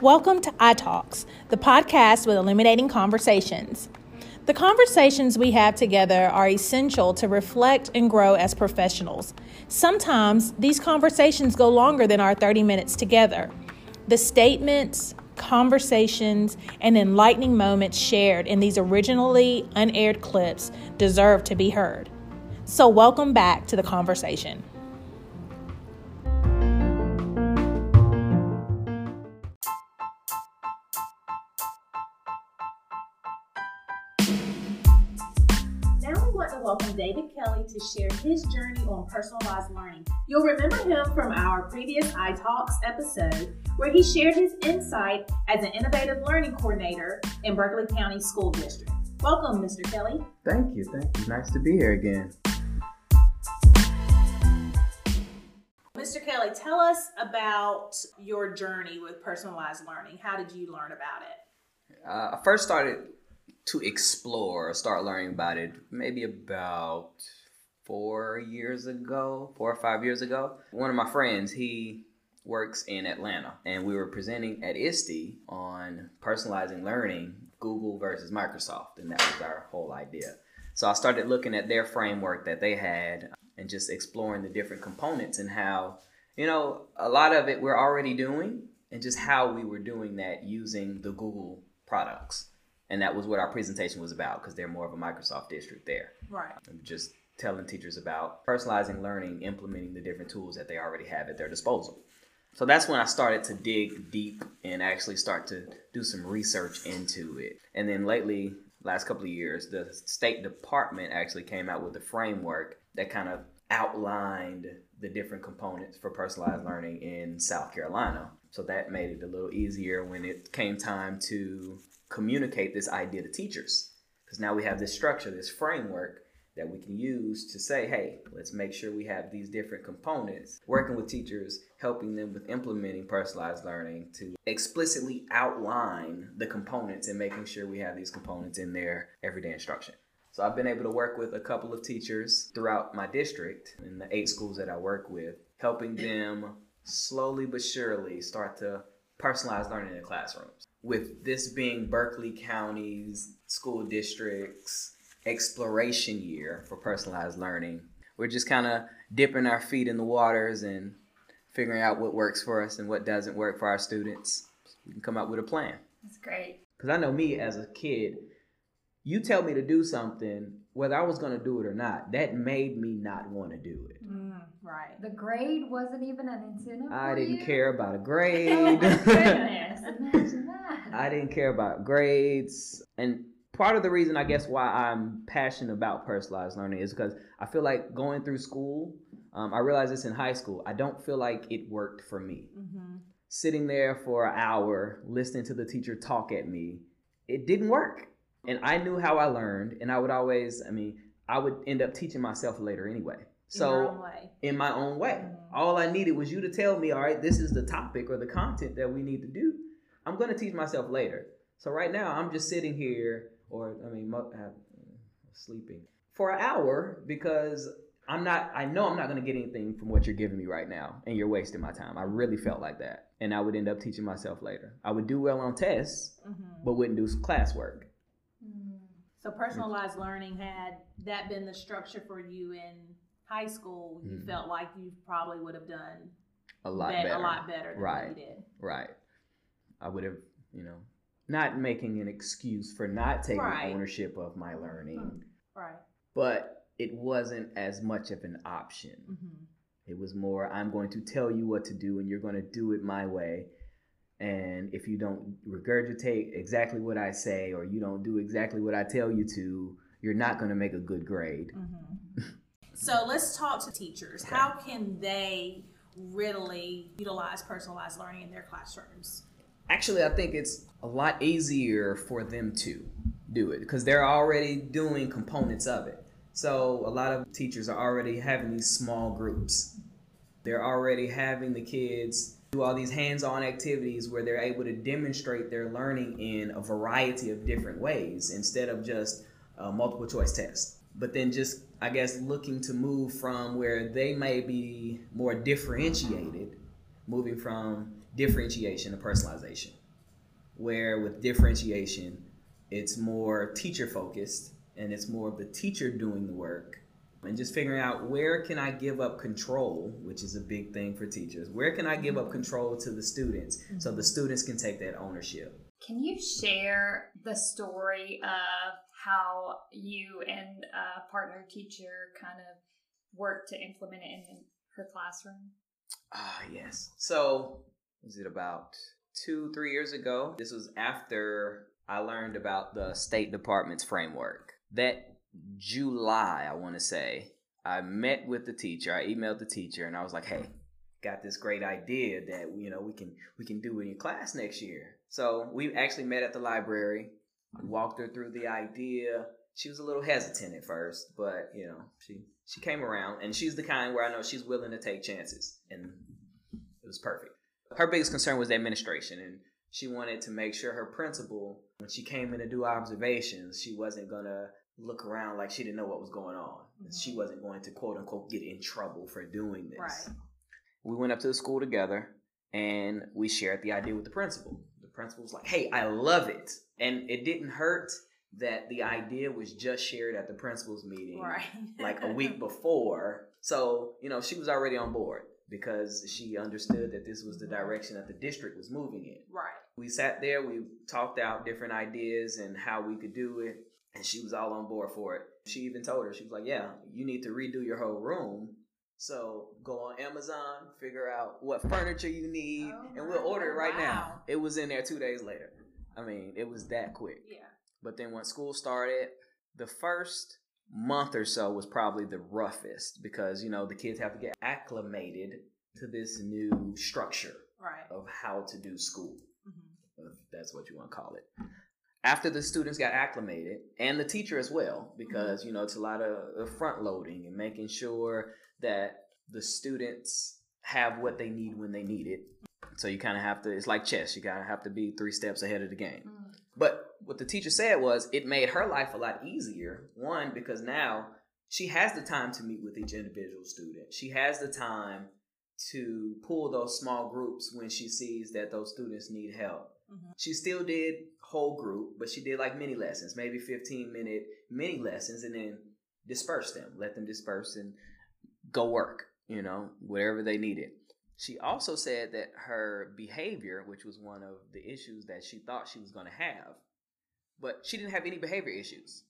Welcome to iTalks, the podcast with illuminating conversations. The conversations we have together are essential to reflect and grow as professionals. Sometimes these conversations go longer than our 30 minutes together. The statements, conversations, and enlightening moments shared in these originally unaired clips deserve to be heard. So, welcome back to the conversation. Now we want to welcome David Kelly to share his journey on personalized learning. You'll remember him from our previous iTalks episode, where he shared his insight as an innovative learning coordinator in Berkeley County School District. Welcome, Mr. Kelly. Thank you. Thank you. Nice to be here again. Mr. Kelly, tell us about your journey with personalized learning. How did you learn about it? Uh, I first started to explore, start learning about it maybe about four years ago, four or five years ago. One of my friends, he works in Atlanta, and we were presenting at ISTE on personalizing learning, Google versus Microsoft, and that was our whole idea. So I started looking at their framework that they had and just exploring the different components and how, you know, a lot of it we're already doing and just how we were doing that using the Google products and that was what our presentation was about because they're more of a Microsoft district there. Right. just telling teachers about personalizing learning, implementing the different tools that they already have at their disposal. So that's when I started to dig deep and actually start to do some research into it. And then lately, last couple of years, the State Department actually came out with a framework that kind of outlined the different components for personalized learning in South Carolina. So that made it a little easier when it came time to communicate this idea to teachers because now we have this structure, this framework that we can use to say, hey, let's make sure we have these different components, working with teachers, helping them with implementing personalized learning to explicitly outline the components and making sure we have these components in their everyday instruction. So I've been able to work with a couple of teachers throughout my district in the eight schools that I work with, helping them slowly but surely start to personalize learning in the classrooms with this being Berkeley County's school district's exploration year for personalized learning, we're just kind of dipping our feet in the waters and figuring out what works for us and what doesn't work for our students. We can come up with a plan. That's great. Because I know me as a kid, you tell me to do something, whether I was going to do it or not, that made me not want to do it. Mm, right. The grade wasn't even an incentive. I didn't you? care about a grade. Goodness, imagine that. I didn't care about grades. And part of the reason, I guess, why I'm passionate about personalized learning is because I feel like going through school, um, I realized this in high school, I don't feel like it worked for me. Mm-hmm. Sitting there for an hour, listening to the teacher talk at me, it didn't work and I knew how I learned, and I would always, I mean, I would end up teaching myself later anyway. So in, in my own way, mm-hmm. all I needed was you to tell me, all right, this is the topic or the content that we need to do. I'm going to teach myself later. So right now, I'm just sitting here, or I mean, uh, sleeping for an hour because I'm not. I know I'm not going to get anything from what you're giving me right now, and you're wasting my time. I really felt like that, and I would end up teaching myself later. I would do well on tests, mm-hmm. but wouldn't do classwork. So personalized learning had that been the structure for you in high school, you mm. felt like you probably would have done a lot better, a lot better than right. you did. Right. I would have, you know, not making an excuse for not taking right. ownership of my learning. Mm-hmm. Right. But it wasn't as much of an option. Mm-hmm. It was more, I'm going to tell you what to do and you're going to do it my way and if you don't regurgitate exactly what I say or you don't do exactly what I tell you to, you're not going to make a good grade. Mm-hmm. so let's talk to teachers. Okay. How can they readily utilize personalized learning in their classrooms? Actually, I think it's a lot easier for them to do it because they're already doing components of it. So a lot of teachers are already having these small groups. They're already having the kids do all these hands-on activities where they're able to demonstrate their learning in a variety of different ways instead of just a multiple choice test but then just I guess, looking to move from where they may be more differentiated, moving from differentiation to personalization. Where with differentiation, it's more teacher focused and it's more of the teacher doing the work and just figuring out where can I give up control, which is a big thing for teachers. Where can I give up control to the students so the mm-hmm. students can take that ownership? Can you share the story of how you and a partner teacher kind of worked to implement it in her classroom? Ah, yes. So, was it about two, three years ago? This was after I learned about the State Department's framework. That July, I want to say, I met with the teacher. I emailed the teacher and I was like, "Hey, got this great idea that you know we can we can do in class next year." So we actually met at the library. I walked her through the idea. She was a little hesitant at first, but you know she she came around, and she's the kind where I know she's willing to take chances, and it was perfect. Her biggest concern was the administration, and she wanted to make sure her principal, when she came in to do observations, she wasn't gonna look around like she didn't know what was going on. Mm-hmm. She wasn't going to quote unquote get in trouble for doing this. Right. We went up to the school together and we shared the idea with the principal. The principal was like, "Hey, I love it," and it didn't hurt that the idea was just shared at the principal's meeting, right. like a week before. So you know, she was already on board because she understood that this was the mm-hmm. direction that the district was moving in. Right. We sat there, we talked out different ideas and how we could do it and she was all on board for it. She even told her, she was like, Yeah, you need to redo your whole room. So go on Amazon, figure out what furniture you need, oh, and we'll order it right wow. now. It was in there two days later. I mean, it was that quick. Yeah. But then when school started, the first month or so was probably the roughest because, you know, the kids have to get acclimated to this new structure right. of how to do school. Mm-hmm. If that's what you want to call it after the students got acclimated and the teacher as well because you know it's a lot of front loading and making sure that the students have what they need when they need it so you kind of have to it's like chess you gotta have to be three steps ahead of the game mm. but what the teacher said was it made her life a lot easier one because now she has the time to meet with each individual student she has the time to pull those small groups when she sees that those students need help Mm-hmm. She still did whole group, but she did like mini lessons, maybe 15 minute mini lessons, and then disperse them, let them disperse and go work, you know, whatever they needed. She also said that her behavior, which was one of the issues that she thought she was going to have, but she didn't have any behavior issues.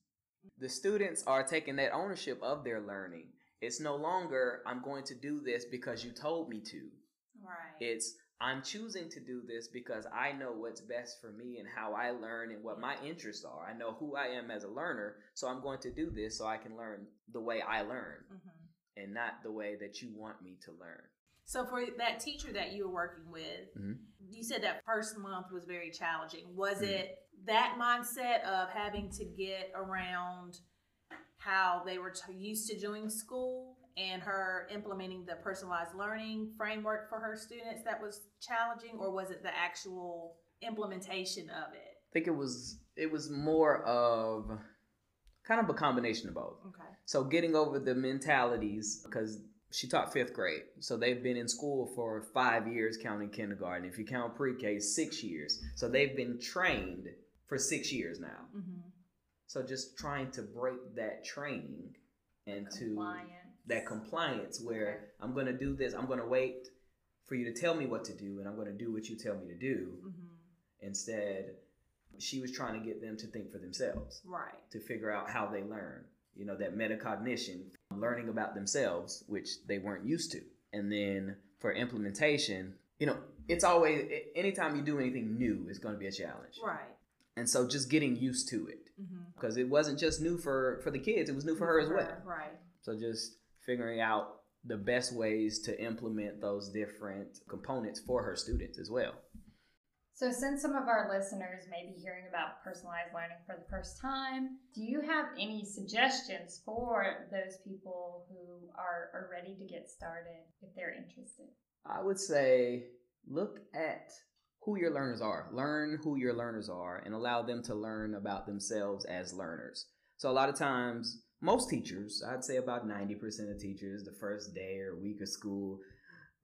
The students are taking that ownership of their learning. It's no longer, I'm going to do this because you told me to. Right. It's, I'm choosing to do this because I know what's best for me and how I learn and what my interests are. I know who I am as a learner, so I'm going to do this so I can learn the way I learn mm-hmm. And not the way that you want me to learn. So, for that teacher that you were working with, mm-hmm. you said that first month was very challenging. Was mm-hmm. it that mindset of having to get around how they were t- used to doing school and her implementing the personalized learning framework for her students that was challenging or was it the actual implementation of it i think it was it was more of kind of a combination of both okay so getting over the mentalities because she taught fifth grade so they've been in school for five years counting kindergarten if you count pre-k six years so they've been trained for six years now mm-hmm. so just trying to break that training and to that compliance where I'm going to do this. I'm going to wait for you to tell me what to do, and I'm going to do what you tell me to do. Mm-hmm. Instead, she was trying to get them to think for themselves, right? To figure out how they learn. You know, that metacognition, learning about themselves, which they weren't used to. And then for implementation, you know, it's always anytime you do anything new, it's going to be a challenge, right? And so just getting used to it, because mm-hmm. it wasn't just new for for the kids; it was new for her as well, right? So just figuring out the best ways to implement those different components for her students as well. So, since some of our listeners may be hearing about personalized learning for the first time, do you have any suggestions for those people who are, are ready to get started if they're interested? I would say look at who your learners are. Learn who your learners are and allow them to learn about themselves as learners. So, a lot of times, most teachers, I'd say about 90% of teachers, the first day or week of school,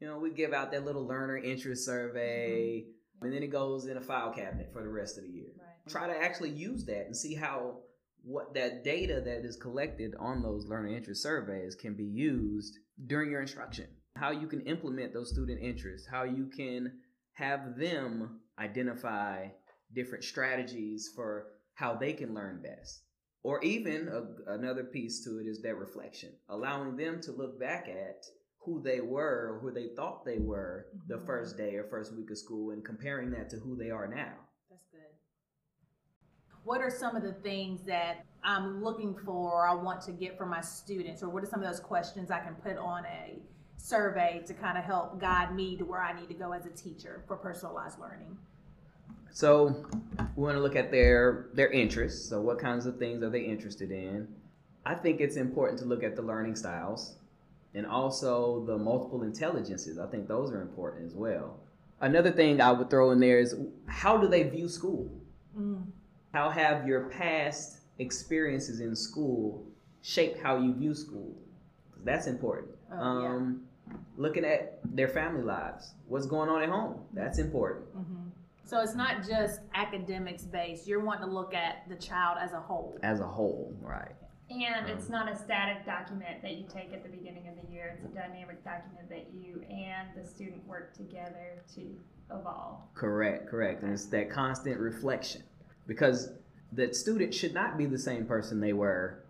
you know, we give out that little learner interest survey, mm-hmm. And then it goes in a file cabinet for the rest of the year. Right. Try to actually use that and see how what that data that is collected on those learner interest surveys can be used during your instruction. How you can implement those student interests, how you can have them identify different strategies for how they can learn best. Or even a, another piece to it is that reflection, allowing them to look back at who they were or who they thought they were mm-hmm. the first day or first week of school and comparing that to who they are now. That's good. What are some of the things that I'm looking for or I want to get from my students, or what are some of those questions I can put on a survey to kind of help guide me to where I need to go as a teacher for personalized learning? So we want to look at their their interests. So what kinds of things are they interested in? I think it's important to look at the learning styles and also the multiple intelligences. I think those are important as well. Another thing I would throw in there is how do they view school? Mm. How have your past experiences in school shaped how you view school? That's important. Oh, um, yeah. Looking at their family lives, what's going on at home, that's important. Mm-hmm. So it's not just academics based. You're wanting to look at the child as a whole. As a whole, right. And it's not a static document that you take at the beginning of the year. It's a dynamic document that you and the student work together to evolve. Correct, correct. And it's that constant reflection because the student should not be the same person they were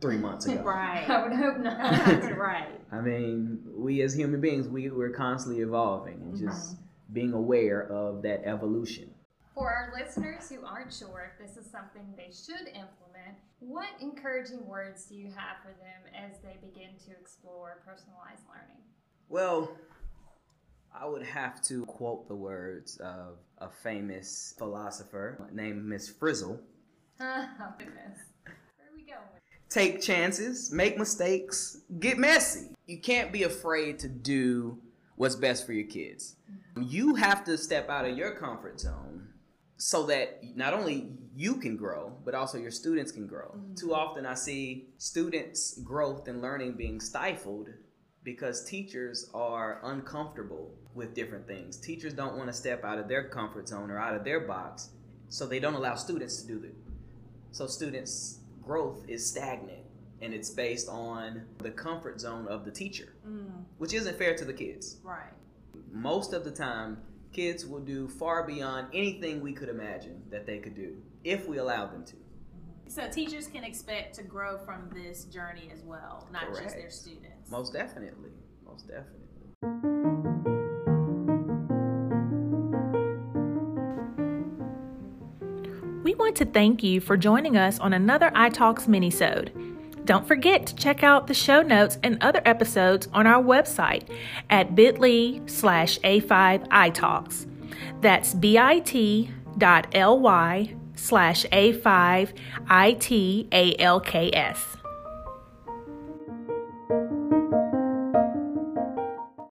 three months ago. right. I would hope not. right. I mean, we as human beings, we, we're constantly evolving and just mm-hmm being aware of that evolution. For our listeners who aren't sure if this is something they should implement, what encouraging words do you have for them as they begin to explore personalized learning? Well, I would have to quote the words of a famous philosopher named Miss Frizzle. oh, goodness. Where are we going? Take chances, make mistakes, get messy. You can't be afraid to do what's best for your kids. Mm-hmm you have to step out of your comfort zone so that not only you can grow, but also your students can grow. Mm-hmm. Too often I see students' growth and learning being stifled because teachers are uncomfortable with different things. Teachers don't want to step out of their comfort zone or out of their box, so they don't allow students to do it. So students' growth is stagnant and it's based on the comfort zone of the teacher, mm. which isn't fair to the kids. Right most of the time, kids will do far beyond anything we could imagine that they could do if we allow them to. So teachers can expect to grow from this journey as well, not Correct. just their students. Most definitely. Most definitely. We want to thank you for joining us on another iTalks minisode. Don't forget to check out the show notes and other episodes on our website at bit.ly slash A5iTalks. That's bit.ly slash A5iTalks.